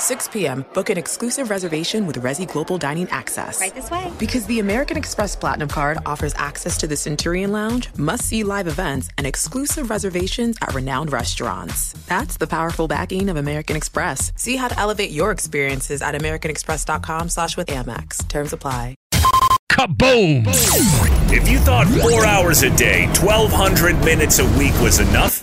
6 p.m., book an exclusive reservation with Resy Global Dining Access. Right this way. Because the American Express Platinum Card offers access to the Centurion Lounge, must see live events, and exclusive reservations at renowned restaurants. That's the powerful backing of American Express. See how to elevate your experiences at AmericanExpress.com slash with Amex. Terms apply. Kaboom! If you thought four hours a day, 1,200 minutes a week was enough,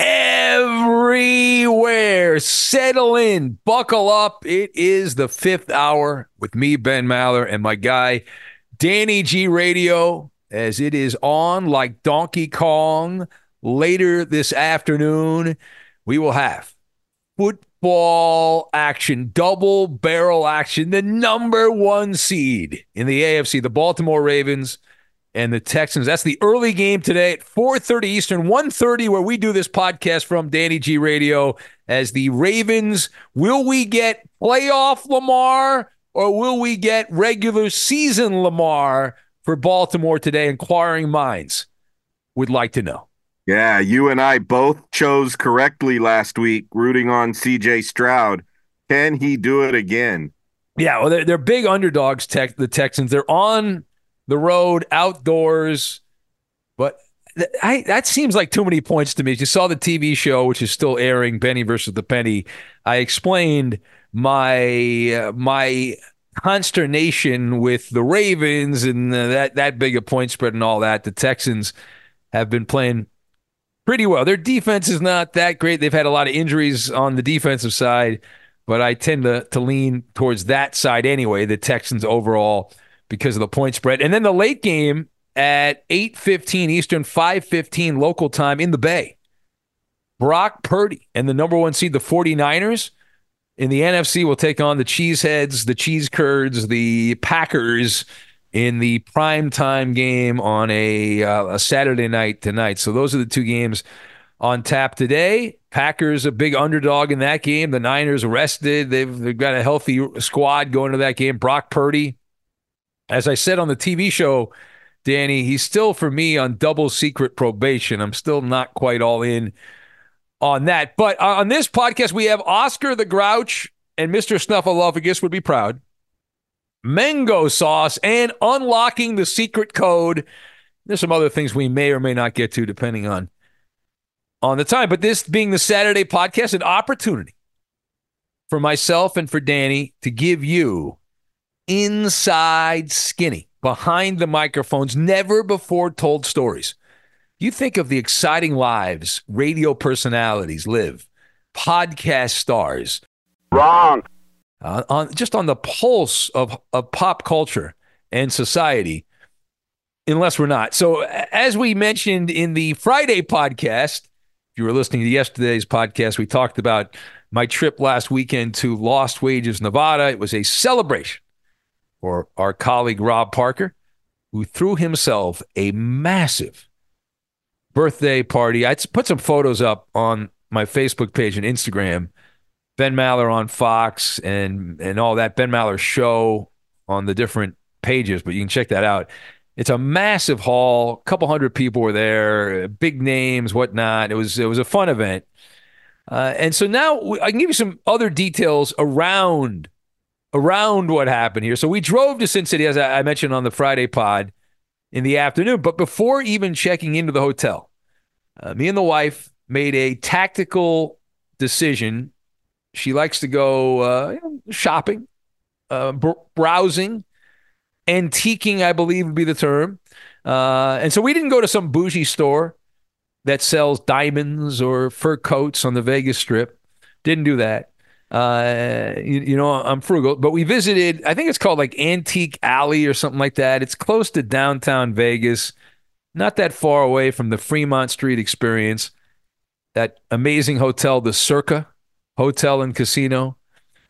everywhere. Settle in, buckle up. It is the fifth hour with me, Ben Maller, and my guy, Danny G Radio, as it is on like Donkey Kong. Later this afternoon, we will have football action, double barrel action, the number one seed in the AFC, the Baltimore Ravens and the Texans. That's the early game today at 4:30 Eastern, 1:30 where we do this podcast from Danny G Radio as the Ravens. Will we get playoff Lamar or will we get regular season Lamar for Baltimore today? Inquiring minds would like to know. Yeah, you and I both chose correctly last week, rooting on CJ Stroud. Can he do it again? Yeah, well, they're, they're big underdogs, tech, the Texans. They're on the road, outdoors. But th- I, that seems like too many points to me. You saw the TV show, which is still airing, Benny versus the Penny. I explained my uh, my consternation with the Ravens and uh, that that big a point spread and all that. The Texans have been playing pretty well. Their defense is not that great. They've had a lot of injuries on the defensive side, but I tend to to lean towards that side anyway. The Texans overall because of the point spread. And then the late game at 8:15 Eastern, 5:15 local time in the Bay. Brock Purdy and the number 1 seed the 49ers in the NFC will take on the Cheeseheads, the Cheese Curds, the Packers in the prime time game on a, uh, a Saturday night tonight. So those are the two games on tap today. Packers a big underdog in that game. The Niners rested. They've, they've got a healthy squad going to that game. Brock Purdy, as I said on the TV show, Danny, he's still for me on double secret probation. I'm still not quite all in on that. But uh, on this podcast, we have Oscar the Grouch and Mr. Snuffleupagus would be proud. Mango sauce and unlocking the secret code. There's some other things we may or may not get to depending on on the time. But this being the Saturday podcast, an opportunity for myself and for Danny to give you inside skinny behind the microphones, never before told stories. You think of the exciting lives radio personalities live, podcast stars. Wrong. Uh, on just on the pulse of, of pop culture and society, unless we're not. So, as we mentioned in the Friday podcast, if you were listening to yesterday's podcast, we talked about my trip last weekend to Lost Wages, Nevada. It was a celebration for our colleague Rob Parker, who threw himself a massive birthday party. I put some photos up on my Facebook page and Instagram. Ben Maller on Fox and and all that Ben Maller show on the different pages, but you can check that out. It's a massive hall. A couple hundred people were there, big names, whatnot. It was it was a fun event. Uh, and so now I can give you some other details around around what happened here. So we drove to Sin City, as I mentioned on the Friday pod, in the afternoon. But before even checking into the hotel, uh, me and the wife made a tactical decision. She likes to go uh, shopping, uh, br- browsing, antiquing, I believe would be the term. Uh, and so we didn't go to some bougie store that sells diamonds or fur coats on the Vegas Strip. Didn't do that. Uh, you, you, know, I'm frugal, but we visited, I think it's called like Antique Alley or something like that. It's close to downtown Vegas, not that far away from the Fremont Street experience. That amazing hotel, the Circa Hotel and Casino,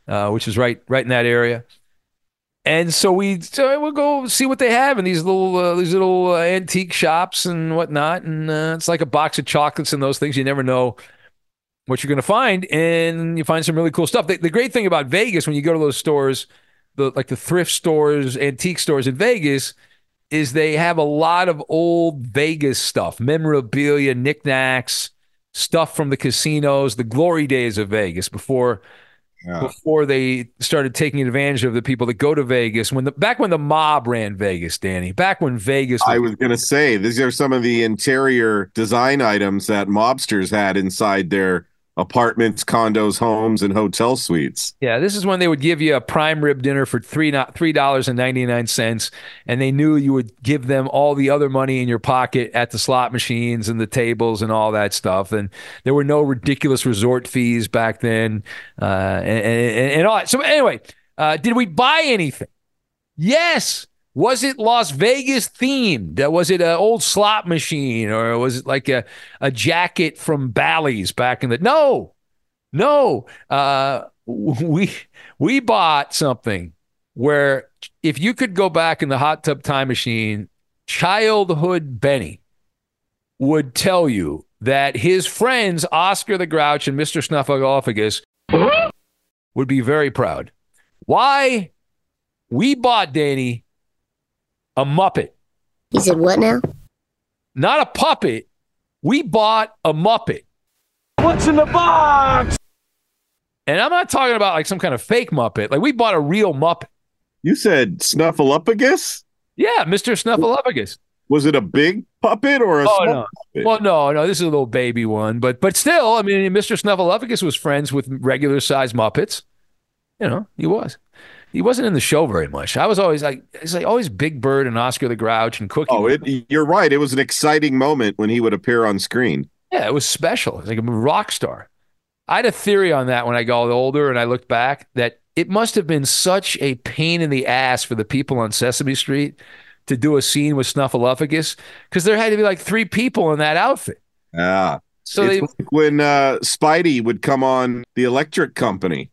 uh, which is right right in that area. And so we so we'll go see what they have in these little uh, these little uh, antique shops and whatnot. And uh, it's like a box of chocolates and those things. You never know what you're going to find, and you find some really cool stuff. The, the, great thing about Vegas when you go to those stores, the like the thrift stores, antique stores in Vegas, is they have a lot of old Vegas stuff, memorabilia, knickknacks, stuff from the casinos, the glory days of Vegas before yeah. before they started taking advantage of the people that go to Vegas. When the back when the mob ran Vegas, Danny, back when Vegas. Was- I was going to say these are some of the interior design items that mobsters had inside their apartments, condos, homes, and hotel suites. Yeah, this is when they would give you a prime rib dinner for three not three dollars and ninety nine cents, and they knew you would give them all the other money in your pocket at the slot machines and the tables and all that stuff. And there were no ridiculous resort fees back then, uh, and, and, and, all that. So anyway, uh, did we buy anything? Yes. Was it Las Vegas themed? Was it an old slot machine or was it like a, a jacket from Bally's back in the No, no. Uh, we we bought something where if you could go back in the hot tub time machine, childhood Benny would tell you that his friends Oscar the Grouch and Mr. Snuffleupagus would be very proud. Why? We bought Danny a Muppet. He said, What now? Not a puppet. We bought a Muppet. What's in the box? And I'm not talking about like some kind of fake Muppet. Like we bought a real Muppet. You said Snuffleupagus? Yeah, Mr. Snuffleupagus. Was it a big puppet or a oh, small no. puppet? Well, no, no. This is a little baby one, but but still, I mean, Mr. Snuffleupagus was friends with regular sized Muppets. You know, he was he wasn't in the show very much. I was always like, it's like always Big Bird and Oscar the Grouch and Cookie. Oh, it, you're right. It was an exciting moment when he would appear on screen. Yeah, it was special. It was like a rock star. I had a theory on that when I got older and I looked back that it must have been such a pain in the ass for the people on Sesame Street to do a scene with Snuffleupagus because there had to be like three people in that outfit. Yeah. So they, like when uh, Spidey would come on the Electric Company.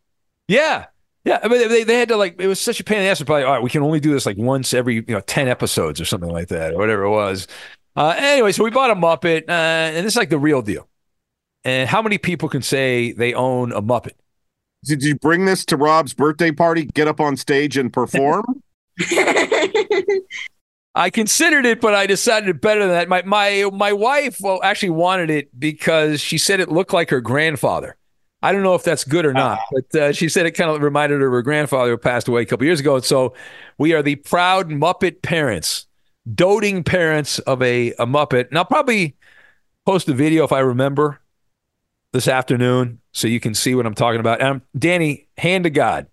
Yeah, yeah, I mean, they, they had to like it was such a pain in the ass. Probably all right, we can only do this like once every you know ten episodes or something like that or whatever it was. Uh, anyway, so we bought a Muppet, uh, and it's like the real deal. And how many people can say they own a Muppet? Did you bring this to Rob's birthday party? Get up on stage and perform? I considered it, but I decided it better than that. My my my wife well actually wanted it because she said it looked like her grandfather. I don't know if that's good or not, uh, but uh, she said it kind of reminded her of her grandfather who passed away a couple years ago. And so we are the proud Muppet parents, doting parents of a, a Muppet. And I'll probably post a video if I remember this afternoon so you can see what I'm talking about. And I'm, Danny, hand to God,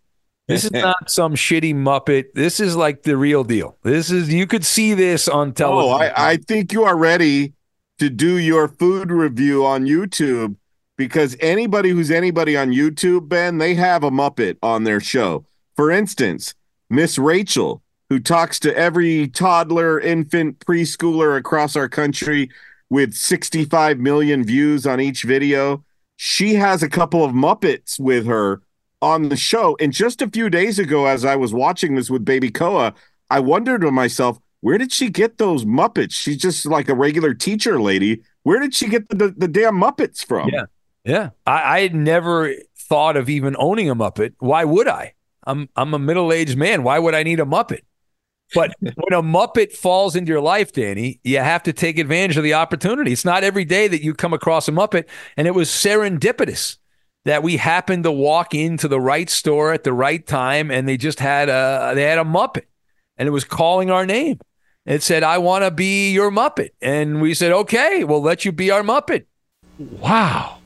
This is not some shitty Muppet. This is like the real deal. This is you could see this on television. Oh, I, I think you are ready to do your food review on YouTube because anybody who's anybody on YouTube, Ben, they have a Muppet on their show. For instance, Miss Rachel, who talks to every toddler, infant, preschooler across our country with 65 million views on each video. She has a couple of Muppets with her on the show. And just a few days ago, as I was watching this with Baby Koa, I wondered to myself, where did she get those Muppets? She's just like a regular teacher lady. Where did she get the, the damn Muppets from? Yeah. Yeah. I, I had never thought of even owning a Muppet. Why would I? I'm I'm a middle-aged man. Why would I need a Muppet? But when a Muppet falls into your life, Danny, you have to take advantage of the opportunity. It's not every day that you come across a Muppet. And it was serendipitous that we happened to walk into the right store at the right time and they just had a they had a Muppet and it was calling our name. It said, I want to be your Muppet. And we said, Okay, we'll let you be our Muppet. Wow.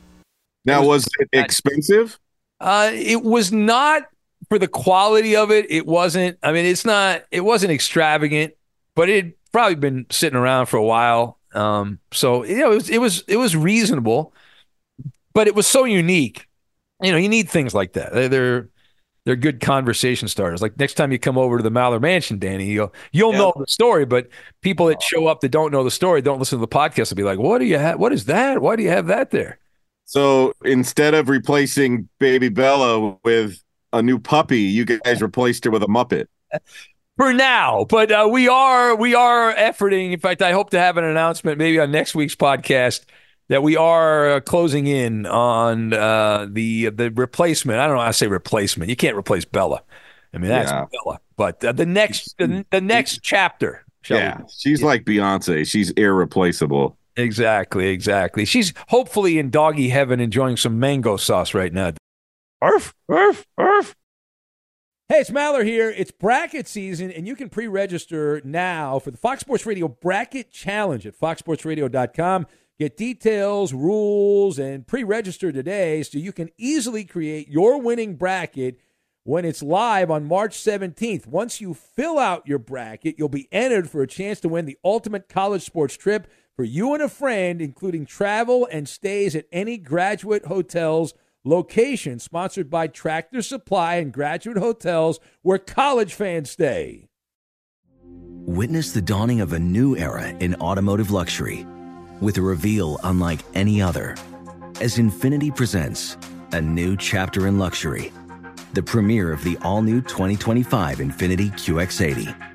Now, It was, was- it expensive? Uh, it was not for the quality of it. It wasn't. I mean, it's not. It wasn't extravagant, but it had probably been sitting around for a while. Um, so you know, it was it was it was reasonable, but it was so unique. You know, you need things like that. They're they're, they're good conversation starters. Like next time you come over to the Maller Mansion, Danny, you'll you'll Yeah. know the story, but people that show up that don't know the story, don't listen to the podcast, will be like, "What do you have? What is that? Why do you have that there?" So instead of replacing Baby Bella with a new puppy, you guys replaced her with a Muppet. for now. But uh, we are we are efforting. In fact, I hope to have an announcement maybe on next week's podcast that we are uh, closing in on uh, the the replacement. I don't know how to say replacement. You can't replace Bella. I mean that's Yeah. Bella. But uh, the next the, the next chapter. shall we Yeah, she's like Beyonce. She's irreplaceable. Exactly, exactly. She's hopefully in doggy heaven enjoying some mango sauce right now. Arf, arf, arf. Hey, it's Maller here. It's bracket season, and you can pre register now for the Fox Sports Radio Bracket Challenge at foxsportsradio.com. Get details, rules, and pre register today so you can easily create your winning bracket when it's live on March 17th. Once you fill out your bracket, you'll be entered for a chance to win the ultimate college sports trip for you and a friend, including travel and stays at any graduate hotels location sponsored by Tractor Supply and Graduate Hotels where college fans stay. Witness the dawning of a new era in automotive luxury with a reveal unlike any other as Infiniti presents a new chapter in luxury, the premiere of the all new 2025 Infiniti QX80.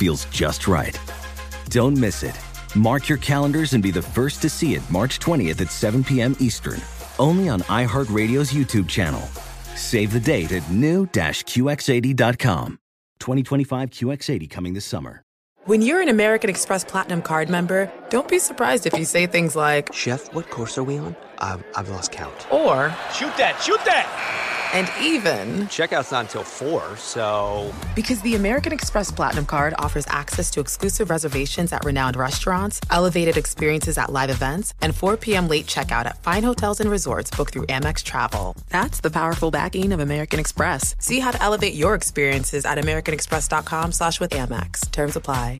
feels just right. Don't miss it. Mark your calendars and be the first to see it March 20th at 7 p.m. Eastern, only on iHeartRadio's YouTube channel. Save the date at new-QX80.com. 2025 QX80 coming this summer. When you're an American Express Platinum card member, don't be surprised if you say things like, Chef, what course are we on? Um, I've lost count. or, Shoot that, shoot that! And even, Checkout's not until 4, so. because the American Express Platinum card offers access to exclusive reservations at renowned restaurants, elevated experiences at live events, and 4 p.m. late checkout at fine hotels and resorts booked through Amex Travel. That's the powerful backing of American Express. See how to elevate your experiences at americanexpress.com slash with Amex. Terms apply.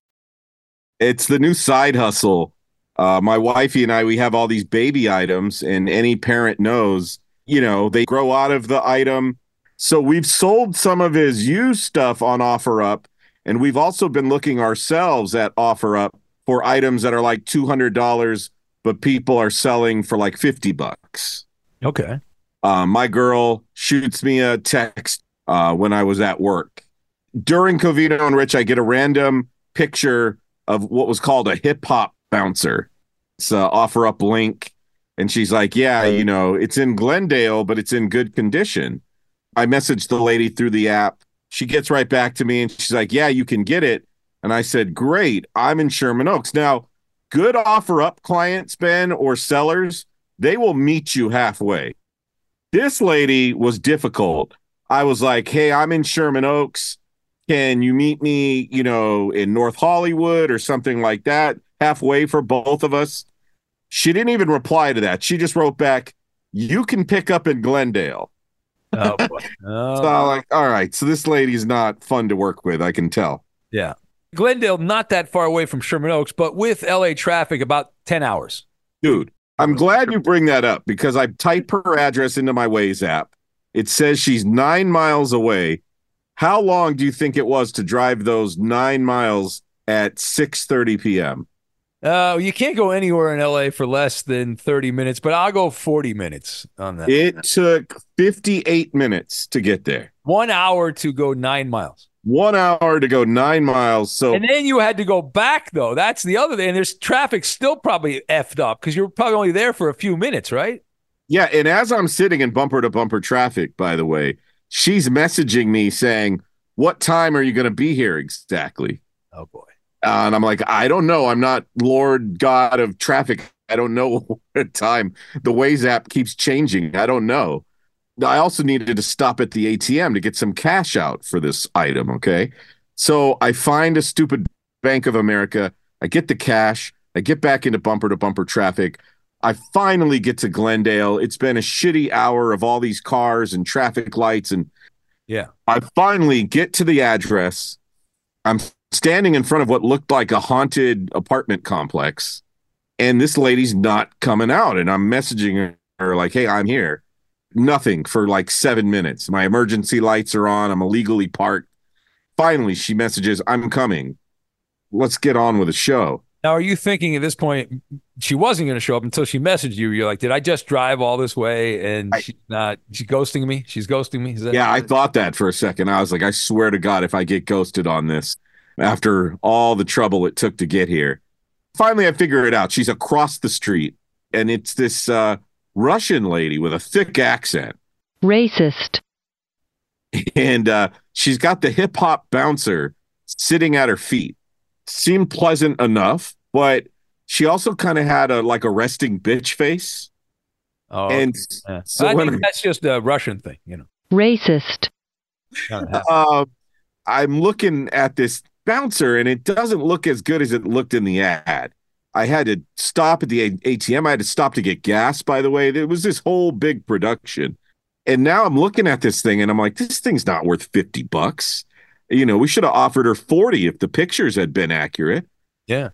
It's the new side hustle. Uh, my wifey and I, we have all these baby items, and any parent knows, you know, they grow out of the item. So we've sold some of his used stuff on OfferUp, and we've also been looking ourselves at OfferUp for items that are like two hundred dollars, but people are selling for like fifty bucks. Okay. Uh, my girl shoots me a text uh, when I was at work. During Covino and Rich, I get a random picture of what was called a hip hop bouncer. It's a offer up link. And she's like, Yeah, you know, it's in Glendale, but it's in good condition. I messaged the lady through the app. She gets right back to me and she's like, Yeah, you can get it. And I said, Great. I'm in Sherman Oaks. Now, good offer up clients, Ben, or sellers, they will meet you halfway. This lady was difficult. I was like, Hey, I'm in Sherman Oaks. Can you meet me, you know, in North Hollywood or something like that, halfway for both of us? She didn't even reply to that. She just wrote back, You can pick up in Glendale. Oh, boy. Oh. So I'm like, all right, so this lady's not fun to work with, I can tell. Yeah. Glendale, not that far away from Sherman Oaks, but with LA traffic, about 10 hours. Dude, I'm glad you bring that up because I type her address into my Waze app. It says she's nine miles away. How long do you think it was to drive those nine miles at 6:30 p.m.? Uh, you can't go anywhere in LA for less than 30 minutes, but I'll go 40 minutes on that. It took 58 minutes to get there. One hour to go nine miles. One hour to go nine miles. So And then you had to go back, though. That's the other thing. And there's traffic still probably effed up because you're probably only there for a few minutes, right? Yeah, and as I'm sitting in bumper to bumper traffic, by the way, she's messaging me saying, "What time are you going to be here exactly?" Oh, boy. Uh, and I'm like, I don't know. I'm not Lord God of traffic. I don't know what time. The Waze app keeps changing. I don't know. I also needed to stop at the ATM to get some cash out for this item. Okay. So I find a stupid Bank of America. I get the cash. I get back into bumper to bumper traffic. I finally get to Glendale. It's been a shitty hour of all these cars and traffic lights. And Yeah. I finally get to the address. I'm standing in front of what looked like a haunted apartment complex, and this lady's not coming out. And I'm messaging her, like, hey, I'm here. Nothing for like seven minutes. My emergency lights are on. I'm illegally parked. Finally, she messages, I'm coming. Let's get on with the show. Now, are you thinking at this point she wasn't going to show up until she messaged you? You're like, did I just drive all this way and I- she's not? She's ghosting me. She's ghosting me. Is that Yeah, I thought that for a second. I was like, I swear to God, if I get ghosted on this after all the trouble it took to get here. Finally, I figure it out. She's across the street, and it's this uh, Russian lady with a thick accent. Racist. And uh, she's got the hip hop bouncer sitting at her feet. Seemed pleasant enough, but she also kind of had a like a resting bitch face. Oh, and yeah. so I when think that's just a Russian thing, you know. Racist. uh, I'm looking at this bouncer and it doesn't look as good as it looked in the ad. I had to stop at the ATM. I had to stop to get gas, by the way. There was this whole big production. And now I'm looking at this thing and I'm like, this thing's not worth 50 bucks. You know, we should have offered her 40 if the pictures had been accurate. Yeah.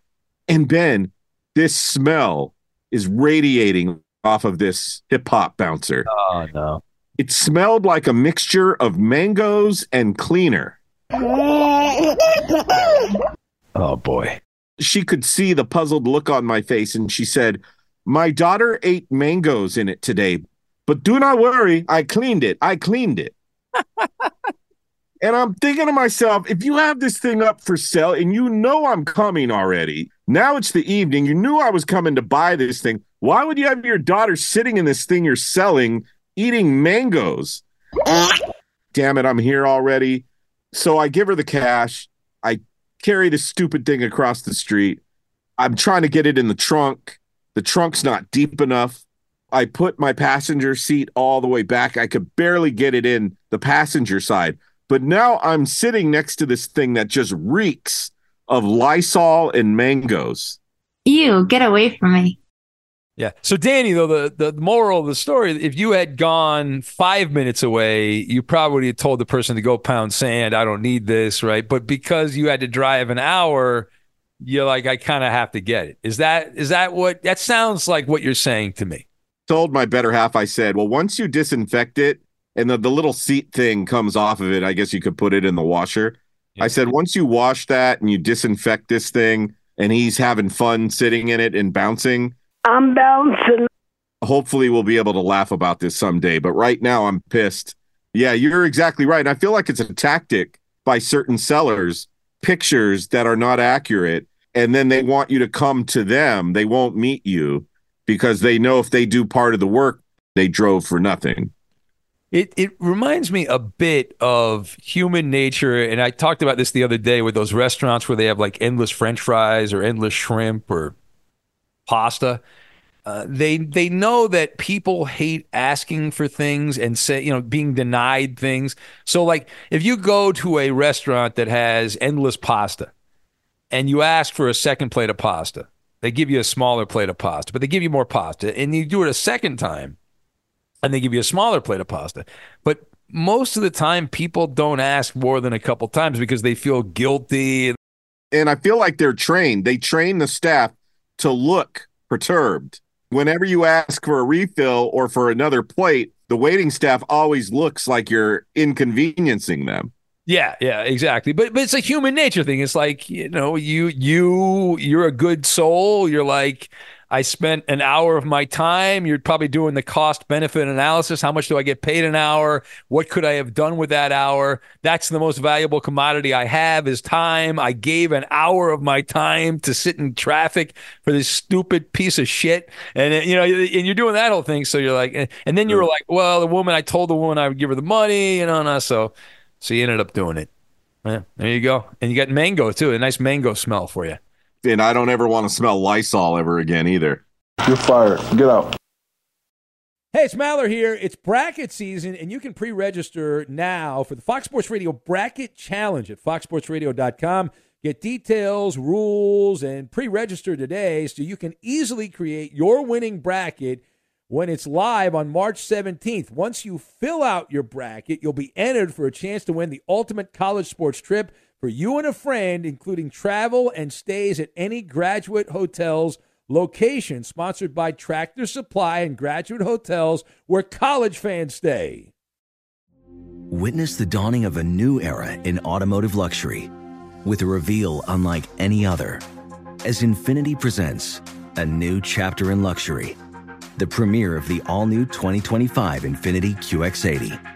And Ben, this smell is radiating off of this hip hop bouncer. Oh no. It smelled like a mixture of mangoes and cleaner. Oh boy. She could see the puzzled look on my face and she said, My daughter ate mangoes in it today, but do not worry. I cleaned it. I cleaned it. and I'm thinking to myself, if you have this thing up for sale and you know I'm coming already, now it's the evening, you knew I was coming to buy this thing. Why would you have your daughter sitting in this thing you're selling eating mangoes? Damn it, I'm here already. So I give her the cash. Carry this stupid thing across the street. I'm trying to get it in the trunk. The trunk's not deep enough. I put my passenger seat all the way back. I could barely get it in the passenger side. But now I'm sitting next to this thing that just reeks of Lysol and mangoes. Ew, get away from me. Yeah. So Danny, though, the, the moral of the story, if you had gone five minutes away, you probably had told the person to go pound sand. I don't need this, right? But because you had to drive an hour, you're like, I kind of have to get it. Is that is that what that sounds like what you're saying to me? Told my better half, I said, well, once you disinfect it and the, the little seat thing comes off of it, I guess you could put it in the washer. I said, once you wash that and you disinfect this thing and he's having fun sitting in it and bouncing, I'm bouncing. hopefully we'll be able to laugh about this someday. But right now I'm pissed. Yeah, you're exactly right. And I feel like it's a tactic by certain sellers, pictures that are not accurate. And then they want you to come to them. They won't meet you because they know if they do part of the work, they drove for nothing. It it reminds me a bit of human nature, and I talked about this the other day with those restaurants where they have like endless French fries or endless shrimp or pasta. Uh, they they know that people hate asking for things and say you know being denied things. So like if you go to a restaurant that has endless pasta, and you ask for a second plate of pasta, they give you a smaller plate of pasta, but they give you more pasta, and you do it a second time, and they give you a smaller plate of pasta. But most of the time, people don't ask more than a couple times because they feel guilty. And I feel like they're trained. They train the staff to look perturbed. Whenever you ask for a refill or for another plate, the waiting staff always looks like you're inconveniencing them. Yeah, yeah, exactly. But but it's a human nature thing. It's like, you know, you you you're a good soul. You're like I spent an hour of my time. You're probably doing the cost benefit analysis. How much do I get paid an hour? What could I have done with that hour? That's the most valuable commodity I have is time. I gave an hour of my time to sit in traffic for this stupid piece of shit. And you know, and you're doing that whole thing. So you're like, and then you were mm. like, well, the woman, I told the woman I would give her the money, you know, and so, so you ended up doing it. Yeah, there you go. And you got mango too, a nice mango smell for you and I don't ever want to smell Lysol ever again either. You're fired. Get out. Hey, it's Maller here. It's bracket season, and you can pre register now for the Fox Sports Radio Bracket Challenge at foxsportsradio.com. Get details, rules, and pre register today so you can easily create your winning bracket when it's live on March 17th. Once you fill out your bracket, you'll be entered for a chance to win the ultimate college sports trip for you and a friend, including travel and stays at any graduate hotels location sponsored by Tractor Supply and Graduate Hotels where college fans stay. Witness the dawning of a new era in automotive luxury with a reveal unlike any other as Infiniti presents a new chapter in luxury, the premiere of the all-new 2025 Infiniti QX80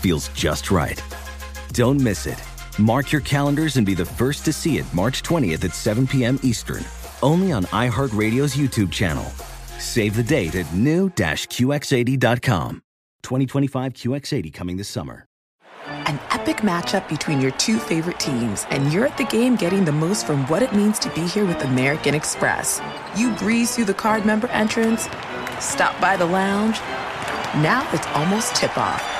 feels just right. Don't miss it. Mark your calendars and be the first to see it March 20th at 7 p.m. Eastern, only on iHeartRadio's YouTube channel. Save the date at new-QX80.com. 2025 QX80 coming this summer. An epic matchup between your two favorite teams, and you're at the game getting the most from what it means to be here with American Express. You breeze through the card member entrance, stop by the lounge. Now it's almost tip off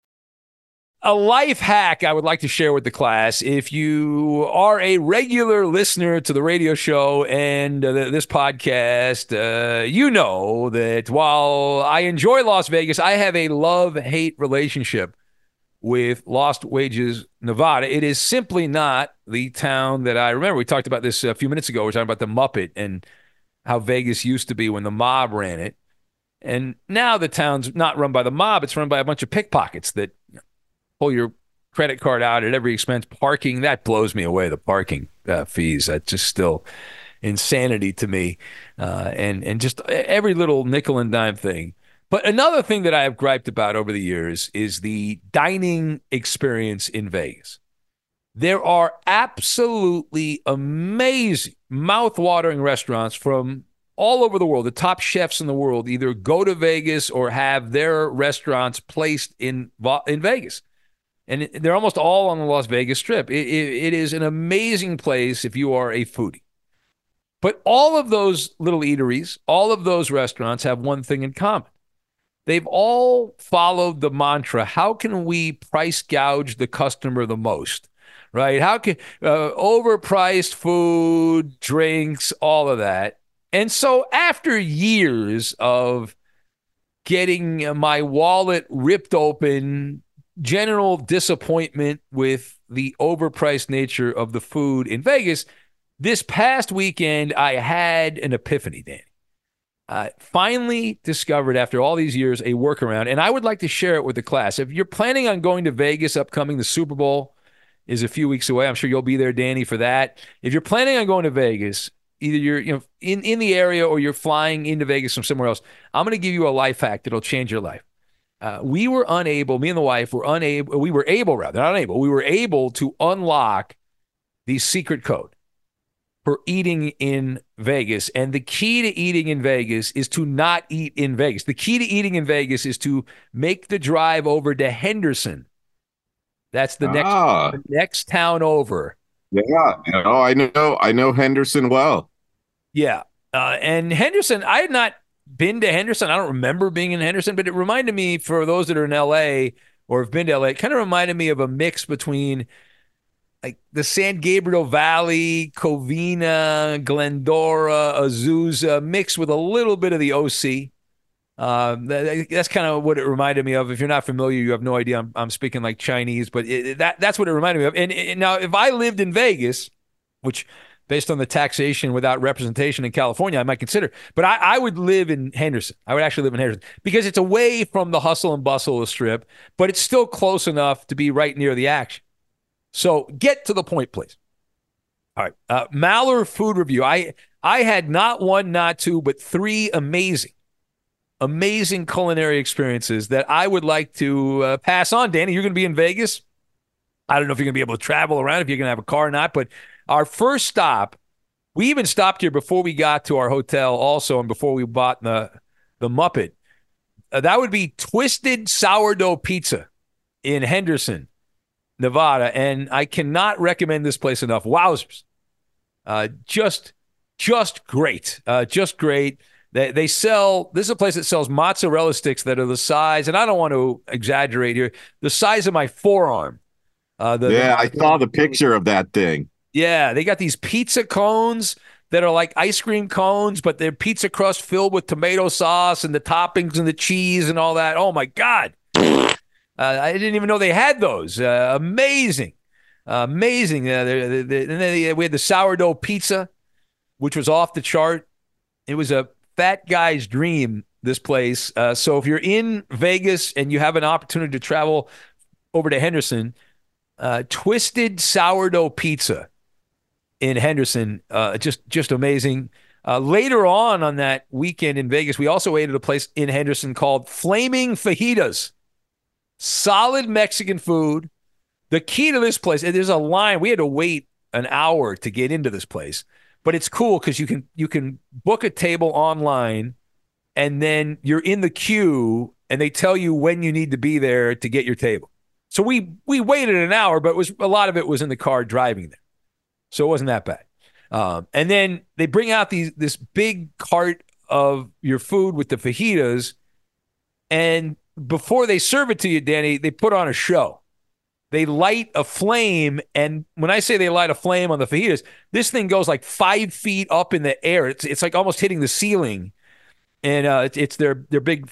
A life hack I would like to share with the class. If you are a regular listener to the radio show and uh, this podcast, uh, you know that while I enjoy Las Vegas, I have a love hate relationship with Lost Wages, Nevada. It is simply not the town that I remember. We talked about this a few minutes ago. We are talking about the Muppet and how Vegas used to be when the mob ran it. And now the town's not run by the mob, it's run by a bunch of pickpockets that pull your credit card out at every expense. Parking, that blows me away. The parking uh, fees, that's just still insanity to me. Uh, and, and just every little nickel and dime thing. But another thing that I have griped about over the years is the dining experience in Vegas. There are absolutely amazing, mouth-watering restaurants from all over the world. The top chefs in the world either go to Vegas or have their restaurants placed in in Vegas and they're almost all on the Las Vegas Strip. It, it, it is an amazing place if you are a foodie. But all of those little eateries, all of those restaurants have one thing in common. They've all followed the mantra how can we price gouge the customer the most? Right? How can uh, overpriced food, drinks, all of that. And so after years of getting my wallet ripped open, general disappointment with the overpriced nature of the food in Vegas. This past weekend, I had an epiphany, Danny. Uh, finally discovered after all these years a workaround, and I would like to share it with the class. If you're planning on going to Vegas upcoming, the Super Bowl is a few weeks away. I'm sure you'll be there, Danny, for that. If you're planning on going to Vegas, either you're you know in, in the area or you're flying into Vegas from somewhere else, I'm going to give you a life hack that'll change your life. Uh, we were unable, me and the wife were unable, we were able rather, not unable, we were able to unlock the secret code for eating in Vegas. And the key to eating in Vegas is to not eat in Vegas. The key to eating in Vegas is to make the drive over to Henderson. That's the next Ah. the next town over. Yeah. Oh, I know. I know Henderson well. Yeah. Uh, and Henderson, I had not been to Henderson. I don't remember being in Henderson, but it reminded me, for those that are in LA or have been to LA, it kind of reminded me of a mix between like the San Gabriel Valley, Covina, Glendora, Azusa, mixed with a little bit of the OC. Um, that, that's kind of what it reminded me of. If you're not familiar, you have no idea. I'm, I'm speaking like Chinese, but it, that that's what it reminded me of. And, and now, if I lived in Vegas, which based on the taxation without representation in California, I might consider. But I, I would live in Henderson. I would actually live in Henderson because it's away from the hustle and bustle of the strip, but it's still close enough to be right near the action. So get to the point, please. All right. Uh, Maller food review. I I had not one, not two, but three amazing, amazing culinary experiences that I would like to uh, pass on. Danny, you're going to be in Vegas. I don't know if you're going to be able to travel around, if you're going to have a car or not, but our first stop, we even stopped here before we got to our hotel also and before we bought the, the Muppet. Uh, that would be Twisted Sourdough Pizza in Henderson, Nevada. And I cannot recommend this place enough. Wowzers. Uh, just, just great. Uh, just great. They, they sell, this is a place that sells mozzarella sticks that are the size, and I don't want to exaggerate here, the size of my forearm. Uh, the, yeah, I saw the picture of that thing. Yeah, they got these pizza cones that are like ice cream cones, but they're pizza crust filled with tomato sauce and the toppings and the cheese and all that. Oh my God. Uh, I didn't even know they had those. Uh, amazing. Uh, amazing. They, they, and then we had the sourdough pizza, which was off the chart. It was a fat guy's dream, this place. Uh, so if you're in Vegas and you have an opportunity to travel over to Henderson, uh, Twisted Sourdough Pizza in Henderson, uh, just just amazing. Uh, later on on that weekend in Vegas, we also ate at a place in Henderson called Flaming Fajitas. Solid Mexican food. The key to this place, there's a line. We had to wait an hour to get into this place, but it's cool because you can you can book a table online, and then you're in the queue, and they tell you when you need to be there to get your table. So we we waited an hour, but was a lot of it was in the car driving there, so it wasn't that bad. Um, and then they bring out these this big cart of your food with the fajitas, and before they serve it to you, Danny, they put on a show. They light a flame, and when I say they light a flame on the fajitas, this thing goes like five feet up in the air. It's it's like almost hitting the ceiling, and uh, it's, it's their their big.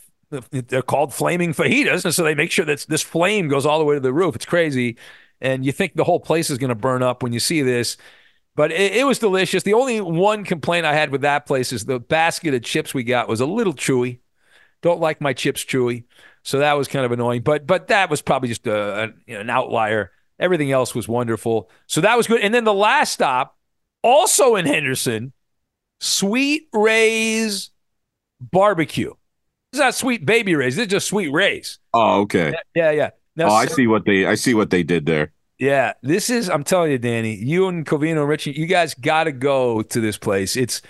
They're called flaming fajitas, and so they make sure that this flame goes all the way to the roof. It's crazy, and you think the whole place is going to burn up when you see this. But it, it, was delicious. The only one complaint I had with that place is the basket of chips we got was a little chewy. Don't like my chips chewy, so that was kind of annoying. But but that was probably just a, a, you know, an outlier. Everything else was wonderful, so that was good. And then the last stop, also in Henderson, Sweet Ray's Barbecue. It's not Sweet Baby Ray's. It's just Sweet Ray's. Oh, okay. Yeah, yeah. Now, oh, I see what they I see what they did there. Yeah, this is. I'm telling you, Danny. You and Covino and Richie, you guys got to go to this place. It's.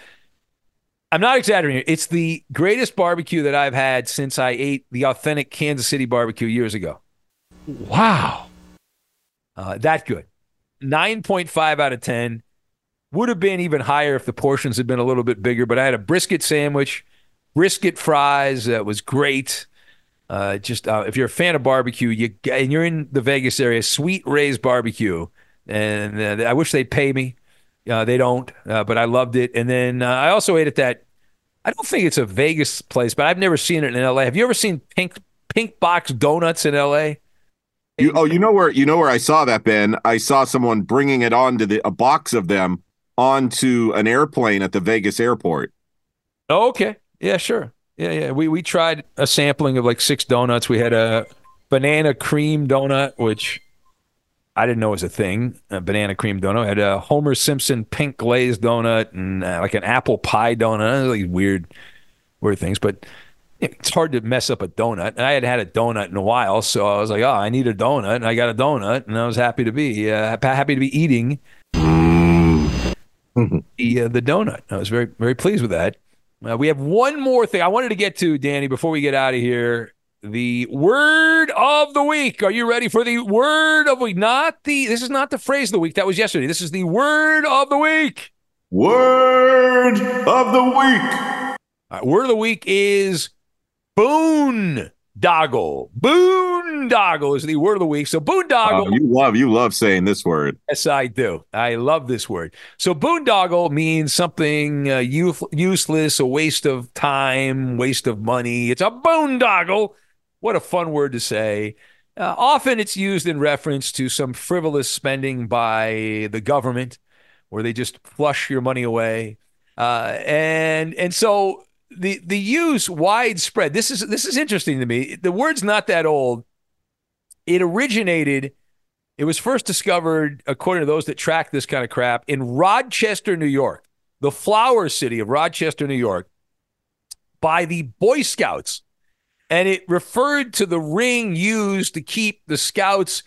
I'm not exaggerating. It's the greatest barbecue that I've had since I ate the authentic Kansas City barbecue years ago. Wow, uh, that good. Nine point five out of ten. Would have been even higher if the portions had been a little bit bigger. But I had a brisket sandwich, brisket fries. That was great. Uh, just uh, if you're a fan of barbecue, you and you're in the Vegas area, Sweet Ray's Barbecue, and uh, I wish they'd pay me. Uh, they don't, uh, but I loved it. And then uh, I also ate at that. I don't think it's a Vegas place, but I've never seen it in L.A. Have you ever seen Pink Pink Box Donuts in L.A.? You, oh, you know where you know where I saw that, Ben? I saw someone bringing it onto the a box of them onto an airplane at the Vegas airport. Oh, okay. Yeah, sure. Yeah, yeah. We we tried a sampling of like six donuts. We had a banana cream donut, which I didn't know was a thing. A banana cream donut. We had a Homer Simpson pink glazed donut and uh, like an apple pie donut. Like weird, weird things, but it's hard to mess up a donut. And I had had a donut in a while, so I was like, oh, I need a donut, and I got a donut, and I was happy to be uh, happy to be eating the uh, the donut. I was very very pleased with that. Uh, we have one more thing I wanted to get to, Danny, before we get out of here. The word of the week. Are you ready for the word of the week? Not the. This is not the phrase of the week. That was yesterday. This is the word of the week. Word of the week. Right, word of the week is boondoggle. Boondoggle is the word of the week. So boondoggle. Oh, you love you love saying this word. Yes, I do. I love this word. So boondoggle means something uh, youth, useless, a waste of time, waste of money. It's a boondoggle. What a fun word to say. Uh, often it's used in reference to some frivolous spending by the government, where they just flush your money away. Uh, and and so the the use widespread. This is this is interesting to me. The word's not that old. It originated. It was first discovered, according to those that track this kind of crap, in Rochester, New York, the flower city of Rochester, New York, by the Boy Scouts, and it referred to the ring used to keep the scouts'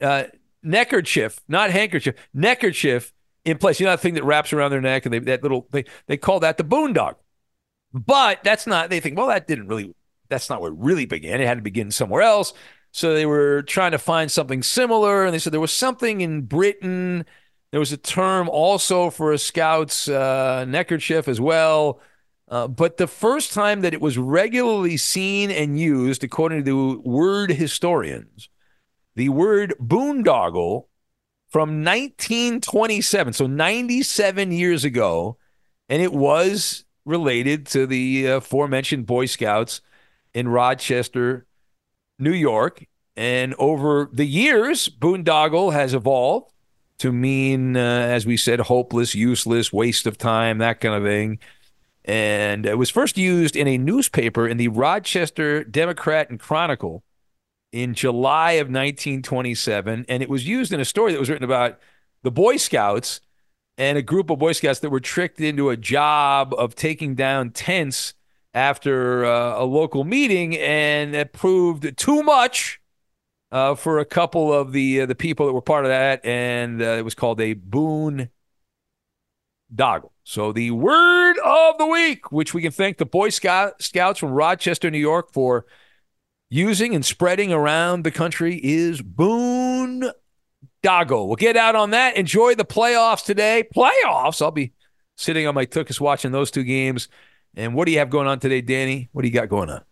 uh, neckerchief, not handkerchief, neckerchief in place. You know that thing that wraps around their neck, and they, that little they they call that the boondog. But that's not, they think, well, that didn't really, that's not where it really began. It had to begin somewhere else. So they were trying to find something similar. And they said there was something in Britain. There was a term also for a scout's uh, neckerchief as well. Uh, but the first time that it was regularly seen and used, according to the word historians, the word boondoggle from 1927, so 97 years ago, and it was related to the aforementioned Boy Scouts in Rochester, New York. And over the years, boondoggle has evolved to mean, uh, as we said, hopeless, useless, waste of time, that kind of thing. And it was first used in a newspaper in the Rochester Democrat and Chronicle in July of 1927. And it was used in a story that was written about the Boy Scouts and a group of Boy Scouts that were tricked into a job of taking down tents after uh, a local meeting, and it proved too much uh, for a couple of the uh, the people that were part of that, and uh, it was called a boon doggle. So the word of the week, which we can thank the Boy Scout, Scouts from Rochester, New York, for using and spreading around the country, is boon Dago. We'll get out on that. Enjoy the playoffs today. Playoffs. I'll be sitting on my tuchus watching those two games. And what do you have going on today, Danny? What do you got going on?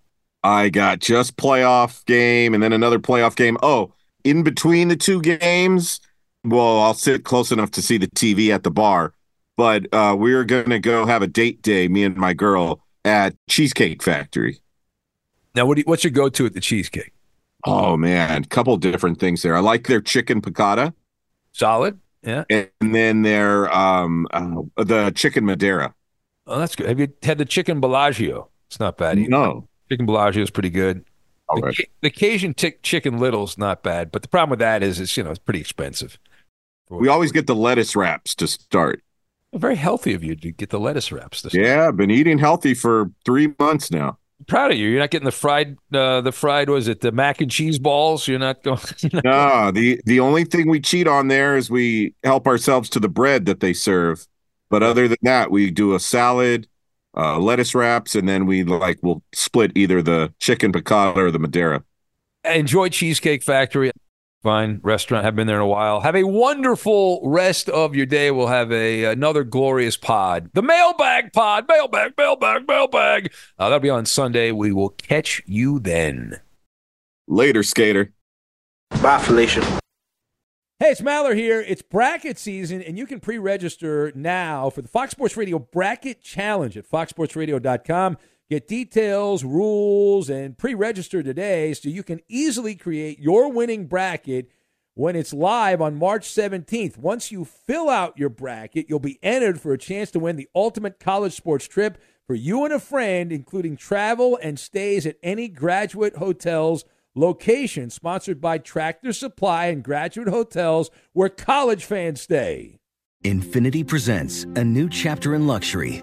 I got just playoff game and then another playoff game. Oh, in between the two games, well, I'll sit close enough to see the TV at the bar. But uh, we're going to go have a date day, me and my girl, at Cheesecake Factory. Now, what you, what's your go to at the cheesecake? Oh man, couple different things there. I like their chicken piccata. Solid. Yeah. And then their um uh, the chicken Madeira. Oh, that's good. Have you had the chicken Bellagio? It's not bad either. No. Chicken Bellagio is pretty good. All the, right. the Cajun t- chicken little's not bad, but the problem with that is it's you know it's pretty expensive. We always get the lettuce wraps to start. Very healthy of you to get the lettuce wraps. To yeah, I've been eating healthy for three months now proud of you. You're not getting the fried, uh, the fried was it the mac and cheese balls? You're not going. no, the the only thing we cheat on there is we help ourselves to the bread that they serve. But other than that, we do a salad, uh, lettuce wraps, and then we like we'll split either the chicken piccata or the Madeira. Enjoy Cheesecake Factory fine restaurant. Have been there in a while. Have a wonderful rest of your day. We'll have a another glorious pod, the mailbag pod, mailbag, mailbag, mailbag. Uh, that'll be on Sunday. We will catch you then. Later, skater. Bye, Felicia. Hey, it's Maller here. It's bracket season, and you can pre register now for the Fox Sports Radio Bracket Challenge at foxsportsradio.com. Get details, rules, and pre register today so you can easily create your winning bracket when it's live on March 17th. Once you fill out your bracket, you'll be entered for a chance to win the ultimate college sports trip for you and a friend, including travel and stays at any graduate hotels location sponsored by Tractor Supply and Graduate Hotels where college fans stay. Infiniti presents a new chapter in luxury,